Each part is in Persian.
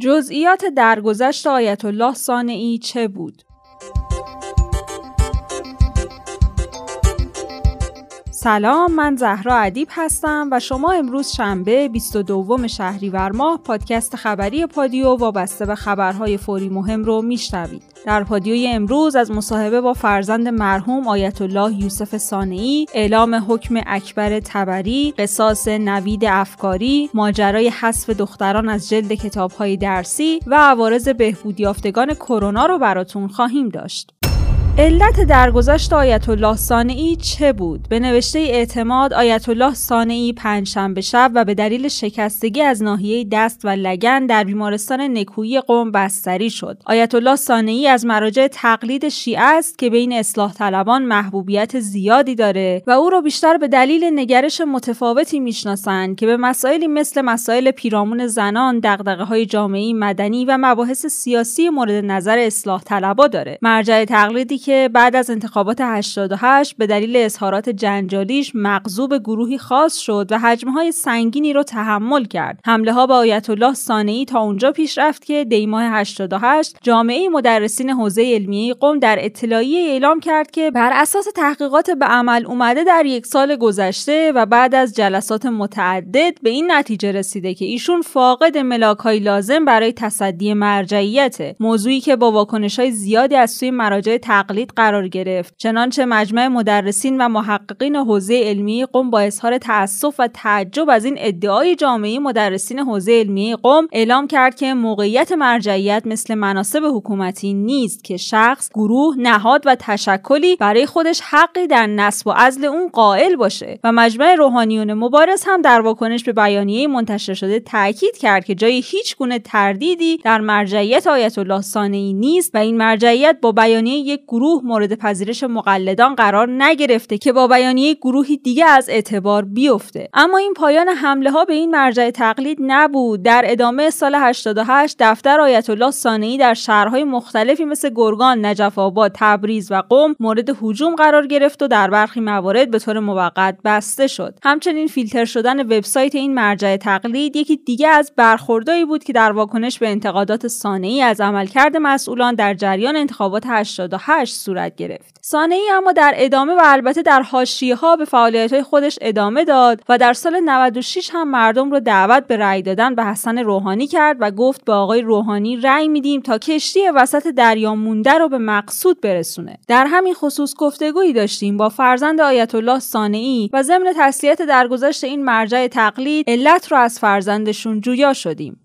جزئیات درگذشت آیت الله سانعی چه بود؟ سلام من زهرا ادیب هستم و شما امروز شنبه 22 شهریور ماه پادکست خبری پادیو وابسته به خبرهای فوری مهم رو میشنوید. در پادیوی امروز از مصاحبه با فرزند مرحوم آیت الله یوسف سانعی، اعلام حکم اکبر تبری، قصاص نوید افکاری، ماجرای حذف دختران از جلد کتابهای درسی و عوارض بهبود یافتگان کرونا رو براتون خواهیم داشت. علت درگذشت آیت الله سانعی چه بود؟ به نوشته اعتماد آیت الله سانعی پنجشنبه شب و به دلیل شکستگی از ناحیه دست و لگن در بیمارستان نکویی قوم بستری شد. آیت الله سانعی از مراجع تقلید شیعه است که بین اصلاح طلبان محبوبیت زیادی داره و او را بیشتر به دلیل نگرش متفاوتی می‌شناسند که به مسائلی مثل مسائل پیرامون زنان، دغدغه های جامعه مدنی و مباحث سیاسی مورد نظر اصلاح طلبا داره. مرجع تقلیدی که بعد از انتخابات 88 به دلیل اظهارات جنجالیش مغضوب گروهی خاص شد و حجمه های سنگینی رو تحمل کرد. حمله ها به آیت الله سانعی تا اونجا پیش رفت که دی ماه 88 جامعه مدرسین حوزه علمیه قم در اطلاعیه اعلام کرد که بر اساس تحقیقات به عمل اومده در یک سال گذشته و بعد از جلسات متعدد به این نتیجه رسیده که ایشون فاقد ملاک های لازم برای تصدی مرجعیت موضوعی که با واکنش های زیادی از سوی مراجع تقلید قرار گرفت. چنانچه مجمع مدرسین و محققین حوزه علمی قم با اظهار تأسف و تعجب از این ادعای جامعه مدرسین حوزه علمی قم اعلام کرد که موقعیت مرجعیت مثل مناسب حکومتی نیست که شخص گروه نهاد و تشکلی برای خودش حقی در نصب و عزل اون قائل باشه. و مجمع روحانیون مبارز هم در واکنش به بیانیه منتشر شده تاکید کرد که جای هیچ گونه تردیدی در مرجعیت آیت الله ثانوی نیست و این مرجعیت با بیانیه یک گروه مورد پذیرش مقلدان قرار نگرفته که با بیانیه گروهی دیگه از اعتبار بیفته اما این پایان حمله ها به این مرجع تقلید نبود در ادامه سال 88 دفتر آیت الله ثانوی در شهرهای مختلفی مثل گرگان، نجف آباد، تبریز و قم مورد هجوم قرار گرفت و در برخی موارد به طور موقت بسته شد. همچنین فیلتر شدن وبسایت این مرجع تقلید یکی دیگه از برخوردایی بود که در واکنش به انتقادات ثانوی از عملکرد مسئولان در جریان انتخابات 88 صورت گرفت. سانعی اما در ادامه و البته در حاشیه ها به فعالیت های خودش ادامه داد و در سال 96 هم مردم رو دعوت به رأی دادن به حسن روحانی کرد و گفت به آقای روحانی رأی میدیم تا کشتی وسط دریا مونده رو به مقصود برسونه. در همین خصوص گفتگویی داشتیم با فرزند آیت الله سانعی و ضمن تسلیت درگذشت این مرجع تقلید علت رو از فرزندشون جویا شدیم.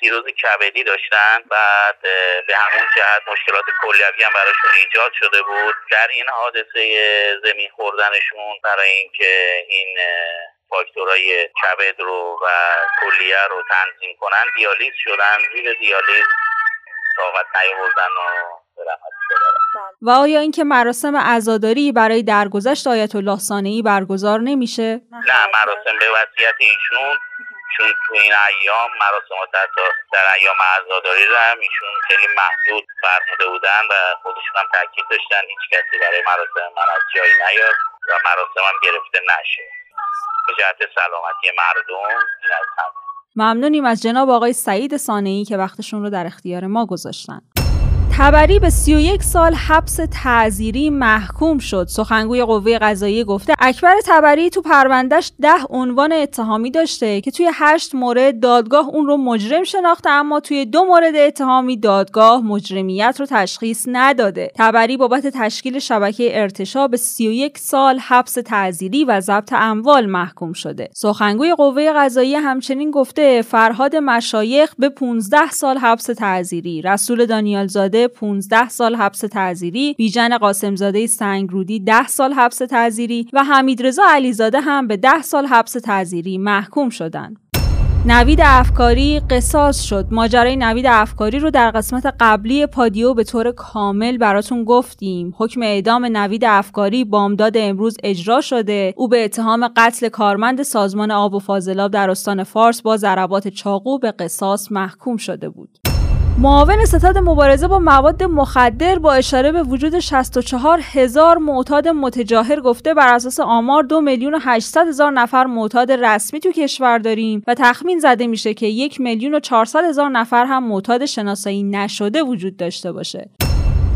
سیروز کبدی داشتن بعد به همون جهت مشکلات کلیوی هم براشون ایجاد شده بود در این حادثه زمین خوردنشون برای اینکه این فاکتورهای کبد رو و کلیه رو تنظیم کنن دیالیز شدن زیر دیالیز طاقت نیاوردن و و آیا اینکه مراسم عزاداری برای درگذشت آیت الله برگزار نمیشه؟ نه مراسم به وصیت ایشون چون تو این ایام مراسمات حتی در ایام عزاداری رو هم ایشون خیلی محدود فرموده بودن و خودشون هم تاکید داشتن هیچ کسی برای مراسم من از جایی نیاد و مراسم هم گرفته نشه. به جهت سلامتی مردم این از ممنونیم از جناب آقای سعید سانعی که وقتشون رو در اختیار ما گذاشتن. تبری به 31 سال حبس تعذیری محکوم شد. سخنگوی قوه قضاییه گفته اکبر تبری تو پروندهش ده عنوان اتهامی داشته که توی هشت مورد دادگاه اون رو مجرم شناخته اما توی دو مورد اتهامی دادگاه مجرمیت رو تشخیص نداده. تبری بابت تشکیل شبکه ارتشا به 31 سال حبس تعذیری و ضبط اموال محکوم شده. سخنگوی قوه قضاییه همچنین گفته فرهاد مشایخ به 15 سال حبس تعذیری، رسول دانیال زاده 15 سال حبس تعزیری، بیژن قاسمزاده سنگرودی 10 سال حبس تعزیری و حمیدرضا علیزاده هم به 10 سال حبس تعزیری محکوم شدند. نوید افکاری قصاص شد. ماجرای نوید افکاری رو در قسمت قبلی پادیو به طور کامل براتون گفتیم. حکم اعدام نوید افکاری بامداد امروز اجرا شده. او به اتهام قتل کارمند سازمان آب و فاضلاب در استان فارس با ضربات چاقو به قصاص محکوم شده بود. معاون ستاد مبارزه با مواد مخدر با اشاره به وجود 64 هزار معتاد متجاهر گفته بر اساس آمار دو میلیون و 800 هزار نفر معتاد رسمی تو کشور داریم و تخمین زده میشه که یک میلیون و 400 هزار نفر هم معتاد شناسایی نشده وجود داشته باشه.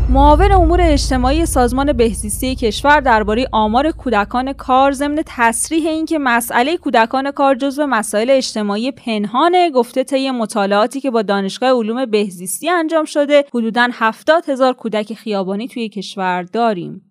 معاون امور اجتماعی سازمان بهزیستی کشور درباره آمار کودکان کار ضمن تصریح اینکه مسئله کودکان کار جزو مسائل اجتماعی پنهانه گفته طی مطالعاتی که با دانشگاه علوم بهزیستی انجام شده حدوداً 70 هزار کودک خیابانی توی کشور داریم.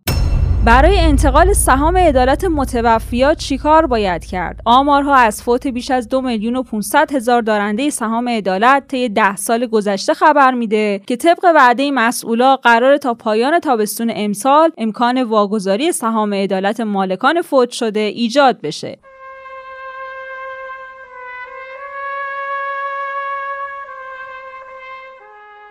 برای انتقال سهام عدالت متوفیات چیکار باید کرد؟ آمارها از فوت بیش از دو میلیون و 500 هزار دارنده سهام عدالت طی ده سال گذشته خبر میده که طبق وعده مسئولا قرار تا پایان تابستون امسال امکان واگذاری سهام عدالت مالکان فوت شده ایجاد بشه.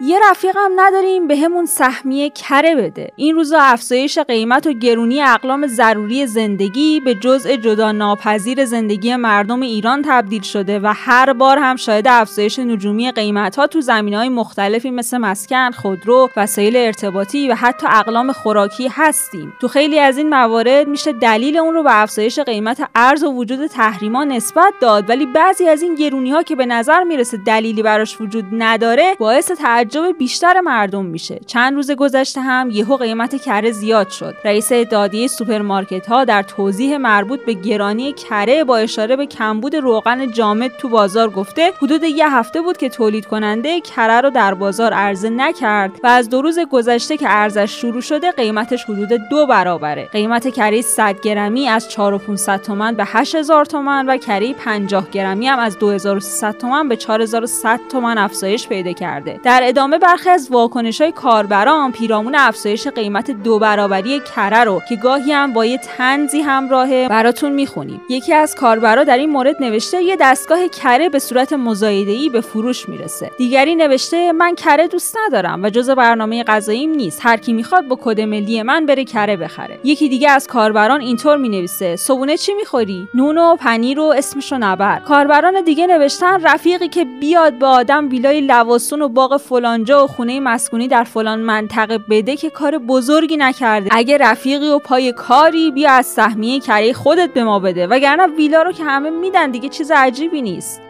یه رفیقم نداریم بهمون سهمیه کره بده. این روزا افزایش قیمت و گرونی اقلام ضروری زندگی به جزء جدا ناپذیر زندگی مردم ایران تبدیل شده و هر بار هم شاهد افزایش نجومی قیمت ها تو زمینه های مختلفی مثل مسکن، خودرو، وسایل ارتباطی و حتی اقلام خوراکی هستیم. تو خیلی از این موارد میشه دلیل اون رو به افزایش قیمت ارز و وجود تحریما نسبت داد ولی بعضی از این گرونی ها که به نظر می‌رسه دلیلی براش وجود نداره باعث تعجب بیشتر مردم میشه. چند روز گذشته هم یهو قیمت کره زیاد شد. رئیس اتحادیه سوپرمارکت ها در توضیح مربوط به گرانی کره با اشاره به کمبود روغن جامد تو بازار گفته حدود یه هفته بود که تولید کننده کره رو در بازار عرضه نکرد و از دو روز گذشته که ارزش شروع شده قیمتش حدود دو برابره. قیمت کره 100 گرمی از 4500 تومن به 8000 تومن و کره 50 گرمی هم از 2300 تومن به 4100 تومن افزایش پیدا کرده. در ادامه برخی از واکنش های کاربران پیرامون افزایش قیمت دو برابری کره رو که گاهی هم با یه تنزی همراهه براتون می‌خونیم. یکی از کاربرا در این مورد نوشته یه دستگاه کره به صورت ای به فروش می‌رسه. دیگری نوشته من کره دوست ندارم و جز برنامه غذاییم نیست. هر کی می‌خواد با کد ملی من بره کره بخره. یکی دیگه از کاربران اینطور می‌نویسه صبونه چی می‌خوری؟ نون و پنیر و اسمشو نبر. کاربران دیگه نوشتن رفیقی که بیاد به آدم ویلای لواسون و باغ فلانجا و خونه مسکونی در فلان منطقه بده که کار بزرگی نکرده. اگه رفیقی و پای کاری بیا از سهمیه کره خودت به ما بده. وگرنه ویلا رو که همه میدن دیگه چیز عجیبی نیست.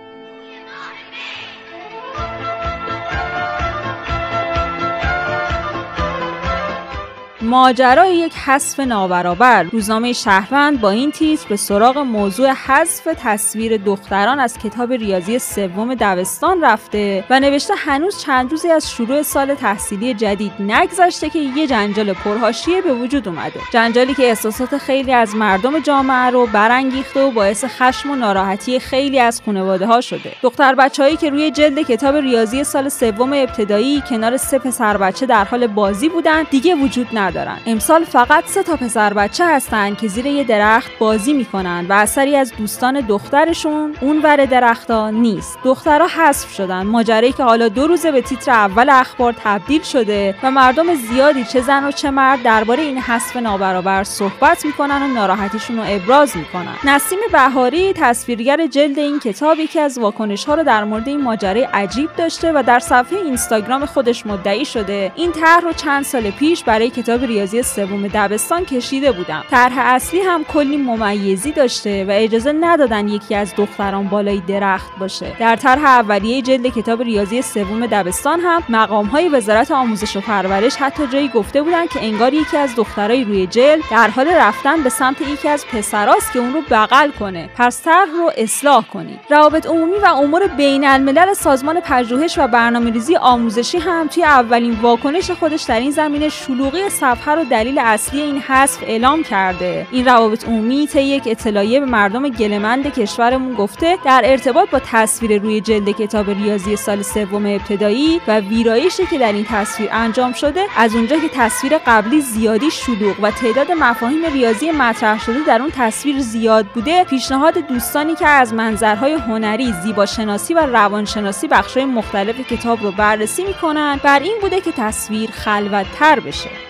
ماجرای یک حذف نابرابر. روزنامه شهروند با این تیتر به سراغ موضوع حذف تصویر دختران از کتاب ریاضی سوم دبستان رفته و نوشته هنوز چند روزی از شروع سال تحصیلی جدید نگذشته که یه جنجال پرهاشیه به وجود اومده. جنجالی که احساسات خیلی از مردم جامعه رو برانگیخته و باعث خشم و ناراحتی خیلی از خانواده ها شده. دختر بچههایی که روی جلد کتاب ریاضی سال سوم ابتدایی کنار سه پسر بچه در حال بازی بودن دیگه وجود نداره. ندارن. امسال فقط سه تا پسر بچه هستن که زیر یه درخت بازی می‌کنن و اثری از دوستان دخترشون اون ور درختا نیست. دخترها حذف شدن. ماجرایی که حالا دو روزه به تیتر اول اخبار تبدیل شده و مردم زیادی چه زن و چه مرد درباره این حذف نابرابر صحبت می‌کنن و ناراحتیشون رو ابراز می‌کنن. نسیم بهاری تصویرگر جلد این کتاب یکی از واکنش ها رو در مورد این ماجرای عجیب داشته و در صفحه اینستاگرام خودش مدعی شده. این طرح رو چند سال پیش برای کتاب ریاضی سوم دبستان کشیده بودم. طرح اصلی هم کلی ممیزی داشته و اجازه ندادن یکی از دختران بالای درخت باشه. در طرح اولیه جلد کتاب ریاضی سوم دبستان هم مقام های وزارت آموزش و پرورش حتی جایی گفته بودن که انگار یکی از دخترای روی جلد در حال رفتن به سمت یکی از پسراست که اون رو بغل کنه. پس طرح رو اصلاح کنید. روابط عمومی و امور بین الملل سازمان پژوهش و برنامه‌ریزی آموزشی هم توی اولین واکنش خودش در این زمینه شلوغی صفحه رو دلیل اصلی این حذف اعلام کرده. این روابط عمومی طی یک اطلاعیه به مردم گلمند کشورمون گفته در ارتباط با تصویر روی جلد کتاب ریاضی سال سوم ابتدایی و ویرایشی که در این تصویر انجام شده از اونجا که تصویر قبلی زیادی شلوغ و تعداد مفاهیم ریاضی مطرح شده در اون تصویر زیاد بوده پیشنهاد دوستانی که از منظرهای هنری زیباشناسی و روانشناسی بخشهای مختلف کتاب رو بررسی می‌کنن بر این بوده که تصویر خلوتتر بشه.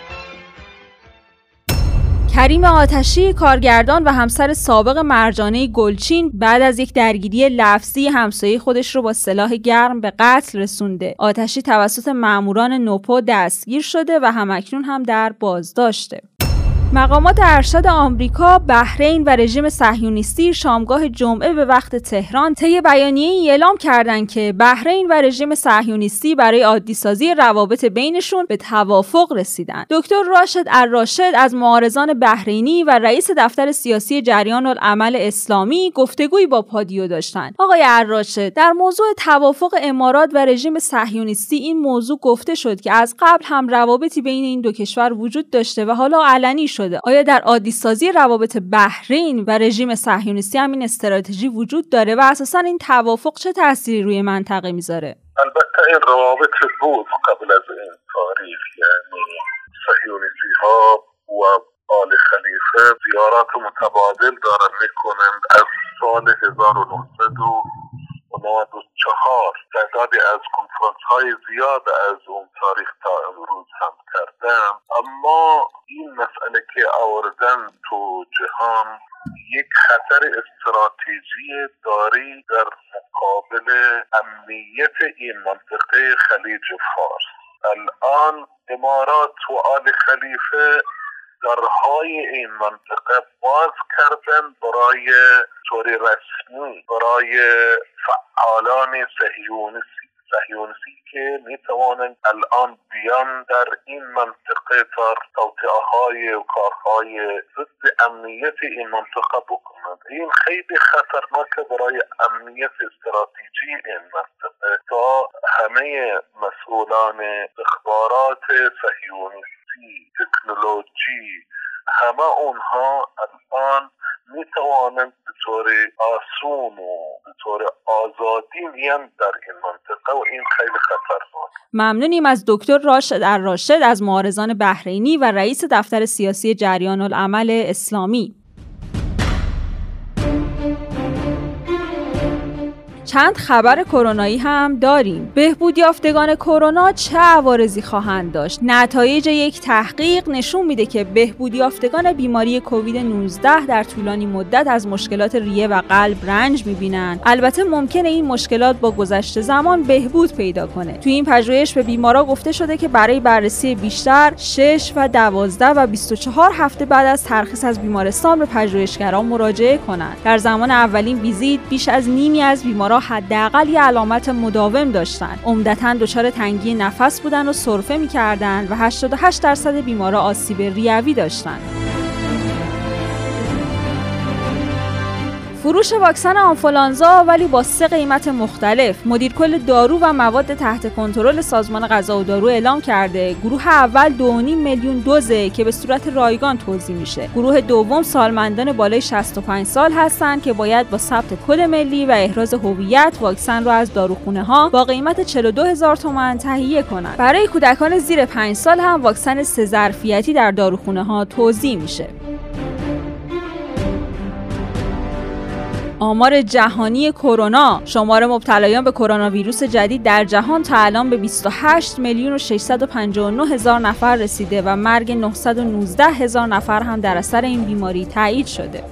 کریم آتشی کارگردان و همسر سابق مرجانه گلچین بعد از یک درگیری لفظی همسایه خودش رو با سلاح گرم به قتل رسونده. آتشی توسط ماموران نوپو دستگیر شده و همکنون هم در بازداشته. مقامات ارشد آمریکا، بحرین و رژیم صهیونیستی شامگاه جمعه به وقت تهران طی بیانیه اعلام کردند که بحرین و رژیم صهیونیستی برای عادیسازی روابط بینشون به توافق رسیدند. دکتر راشد الراشد از معارضان بحرینی و رئیس دفتر سیاسی جریان العمل اسلامی گفتگویی با پادیو داشتند. آقای الراشد در موضوع توافق امارات و رژیم صهیونیستی این موضوع گفته شد که از قبل هم روابطی بین این دو کشور وجود داشته و حالا علنی شد آیا در عادی سازی روابط بحرین و رژیم صهیونیستی هم این استراتژی وجود داره و اساسا این توافق چه تأثیری روی منطقه می‌ذاره؟ البته این روابط بود قبل از این تاریخ یعنی صهیونیستی ها و آل خلیفه زیارات متبادل دارن می‌کنند. از سال 1994 تعدادی از کنفرانس های زیاد از اون تاریخ تا امروز هم کردم اما این مسئله که آوردن تو جهان یک خطر استراتژی داری در مقابل امنیت این منطقه خلیج فارس. الان امارات و آل خلیفه درهای این منطقه باز کردن برای طور رسمی برای فعالان صهیونیستی. صهیونیستی که می توانند الان بیان در این منطقه تا توطعه های و کارهای ضد امنیت این منطقه بکنند. این خیلی خطرناکه برای امنیت استراتژی این منطقه. تا همه مسئولان اخبارات صهیونیستی تکنولوژی همه اونها الان می توانند به طور آسون و به طور آزادی میان در منطقه و این خیلی خطرناک ممنونیم از دکتر راشد الراشد از معارضان بحرینی و رئیس دفتر سیاسی جریان العمل اسلامی. چند خبر کرونایی هم داریم. بهبود یافتگان کرونا چه عوارضی خواهند داشت؟ نتایج یک تحقیق نشون میده که بهبود یافتگان بیماری کووید 19 در طولانی مدت از مشکلات ریه و قلب رنج می‌بینند. البته ممکنه این مشکلات با گذشته زمان بهبود پیدا کنه. توی این پژوهش به بیمارا گفته شده که برای بررسی بیشتر 6 و 12 و 24 هفته بعد از ترخیص از بیمارستان به پژوهشگران مراجعه کنند. در زمان اولین ویزیت بیش از نیمی از حداقل یه علامت مداوم داشتن. عمدتا دچار تنگی نفس بودن و سرفه می‌کردن و 88 درصد بیمارا آسیب ریوی داشتن. فروش واکسن آنفولانزا ولی با سه قیمت مختلف. مدیر کل دارو و مواد تحت کنترل سازمان غذا و دارو اعلام کرده. گروه اول 2.5 میلیون دوزه که به صورت رایگان توزیع میشه. گروه دوم سالمندان بالای 65 سال هستند که باید با ثبت کد ملی و احراز هویت واکسن رو از داروخونه ها با قیمت 42 هزار تومان تهیه کنند. برای کودکان زیر 5 سال هم واکسن سه ظرفیتی در داروخونه ها توزیع میشه. آمار جهانی کرونا شمار مبتلایان به کرونا ویروس جدید در جهان تا الان به 28 میلیون و 659 هزار نفر رسیده و مرگ 919 هزار نفر هم در اثر این بیماری تایید شده.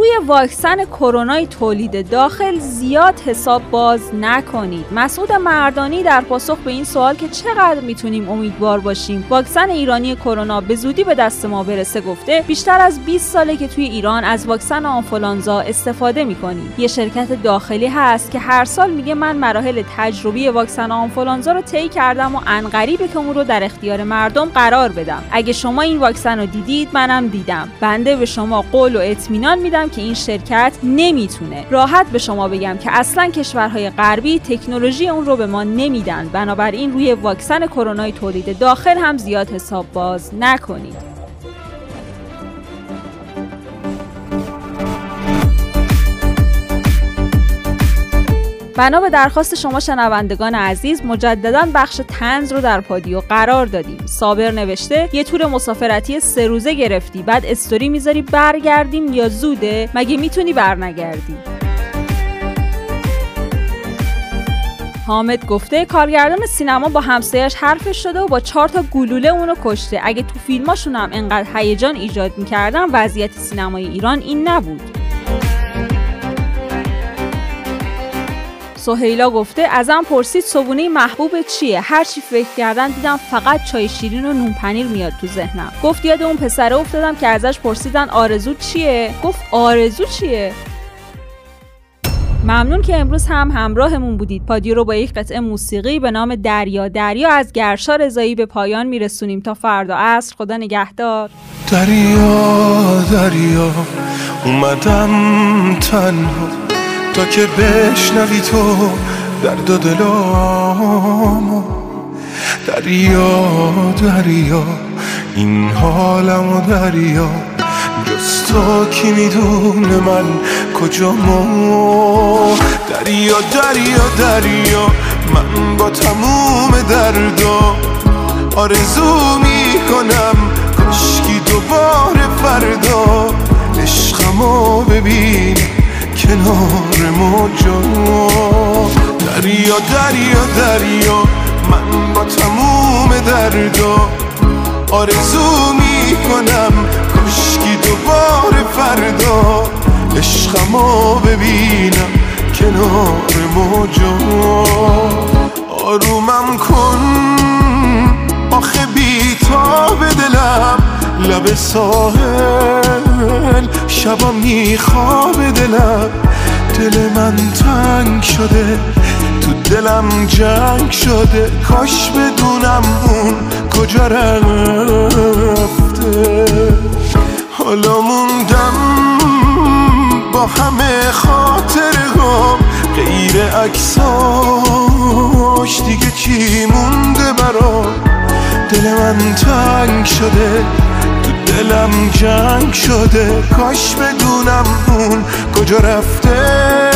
روی واکسن کرونای تولید داخل زیاد حساب باز نکنید. مسعود مردانی در پاسخ به این سوال که چقدر می‌تونیم امیدوار باشیم؟ واکسن ایرانی کرونا به زودی به دست ما برسه گفته بیشتر از 20 ساله که توی ایران از واکسن آنفولانزا استفاده می‌کنیم. یه شرکت داخلی هست که هر سال میگه من مراحل تجربی واکسن آنفولانزا رو طی کردم و انقریبه که اون رو در اختیار مردم قرار بدم. اگه شما این واکسن رو دیدید منم دیدم. بنده به شما قول و اطمینان میدم که این شرکت نمی‌تونه. راحت به شما بگم که اصلا کشورهای غربی تکنولوژی اون رو به ما نمیدن. بنابراین روی واکسن کرونای تولید داخل هم زیاد حساب باز نکنید. بنا به درخواست شما شنوندگان عزیز مجددا بخش تنز رو در پادیو قرار دادیم. صابر نوشته یه تور مسافرتی سه روزه گرفتی بعد استوری می‌ذاری برگردیم یا زوده؟ مگه می‌تونی برنگردی؟ حامد گفته کارگردان سینما با همسایش حرفش شده و با چهار تا گلوله اونو کشته. اگه تو فیلماشون هم انقدر هیجان ایجاد می‌کردن وضعیت سینمای ایران این نبود. سهیلا گفته ازم پرسید صبونه محبوب چیه؟ هر چی فکر کردن دیدم فقط چای شیرین و نون پنیر میاد تو ذهنم. گفت یاد اون پسره افتادم که ازش پرسیدن آرزو چیه؟ گفت آرزو چیه؟ ممنون که امروز هم همراهمون بودید. پادیو رو با یک قطعه موسیقی به نام دریا. دریا از گرشا رضایی به پایان میرسونیم. تا فردا عصر. خدا نگهدار. دریا دریا اومدم تنها. تا که بشنوی تو درد و دلامو دریا دریا. این حالم و دریا. جز تو کی می‌دونه من کجامو دریا دریا دریا. من با تموم دردا آرزو می‌کنم کشکی دوباره فردا. عشقمو ببین. کنار موجا دریا دریا دریا من با تموم دردا. آرزو می‌کنم کشکی دوباره فردا. عشقمو ببینم کنار موجا آرومم کن آخه بیتاب دلم لب ساحل. شبا میخواب دلم. دل من تنگ شده. تو دلم جنگ شده. کاش بدونم اون کجا رفته. حالا موندم با همه خاطرهام غیر عکساش دیگه چی مونده برا دل من تنگ شده. دلم جنگ شده. کاش بدونم اون کجا رفته.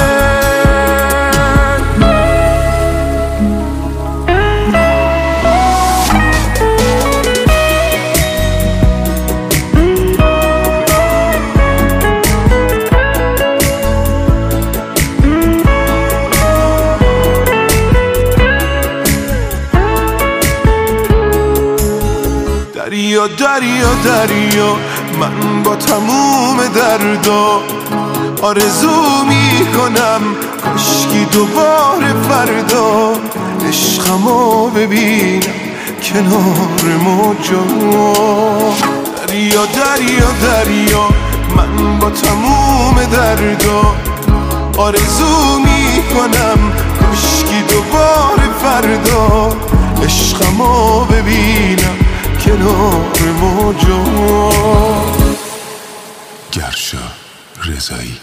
دریا من با تموم دردا آرزو می‌کنم کشکی دوباره فردا. عشقمو ببینم کنار موجا دریا دریا دریا. من با تموم دردا آرزو می‌کنم کشکی دوباره فردا. عشقمو ببینم کنار موجا گرشا رضایی.